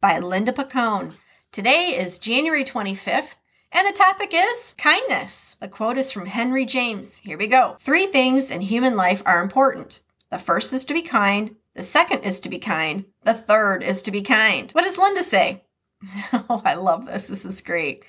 by Linda Picone. Today is January 25th, and the topic is kindness. The quote is from Henry James. Here we go. Three things in human life are important. The first is to be kind, the second is to be kind, the third is to be kind. What does Linda say? oh, I love this. This is great.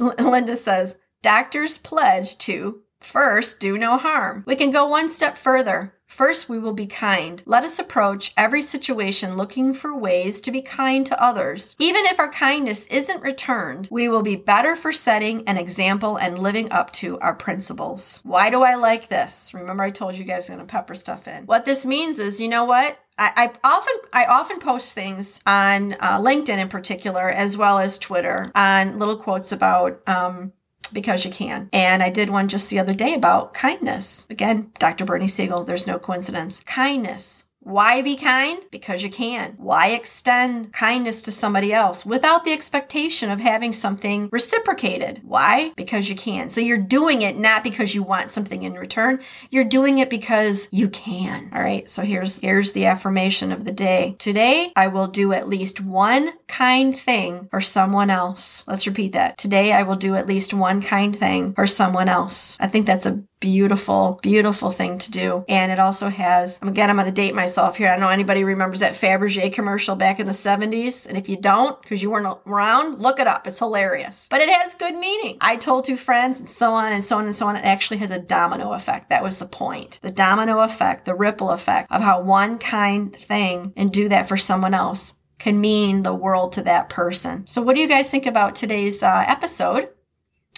L- Linda says, Doctors pledge to First, do no harm. We can go one step further. First, we will be kind. Let us approach every situation looking for ways to be kind to others. Even if our kindness isn't returned, we will be better for setting an example and living up to our principles. Why do I like this? Remember, I told you guys I'm going to pepper stuff in. What this means is, you know what? I, I, often I often post things on uh, LinkedIn in particular, as well as Twitter, on little quotes about um, because you can. And I did one just the other day about kindness. Again, Dr. Bernie Siegel, there's no coincidence. Kindness. Why be kind? Because you can. Why extend kindness to somebody else without the expectation of having something reciprocated? Why? Because you can. So you're doing it not because you want something in return. You're doing it because you can. All right. So here's here's the affirmation of the day. Today I will do at least one kind thing for someone else. Let's repeat that. Today I will do at least one kind thing for someone else. I think that's a beautiful, beautiful thing to do. And it also has, again, I'm going to date myself here. I don't know anybody remembers that Fabergé commercial back in the 70s. And if you don't, because you weren't around, look it up. It's hilarious. But it has good meaning. I told two friends and so on and so on and so on. It actually has a domino effect. That was the point. The domino effect, the ripple effect of how one kind thing and do that for someone else can mean the world to that person. So, what do you guys think about today's uh, episode?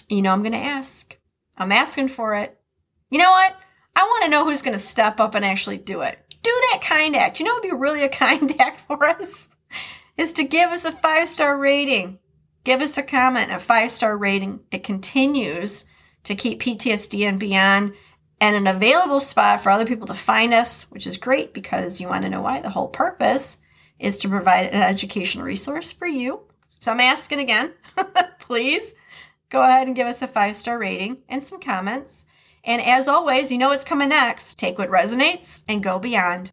You know, I'm going to ask. I'm asking for it. You know what? I want to know who's going to step up and actually do it. Do that kind act. You know what would be really a kind act for us? Is to give us a five star rating. Give us a comment, a five star rating. It continues to keep PTSD and beyond and an available spot for other people to find us, which is great because you want to know why. The whole purpose is to provide an educational resource for you. So I'm asking again, please go ahead and give us a five star rating and some comments. And as always, you know what's coming next. Take what resonates and go beyond.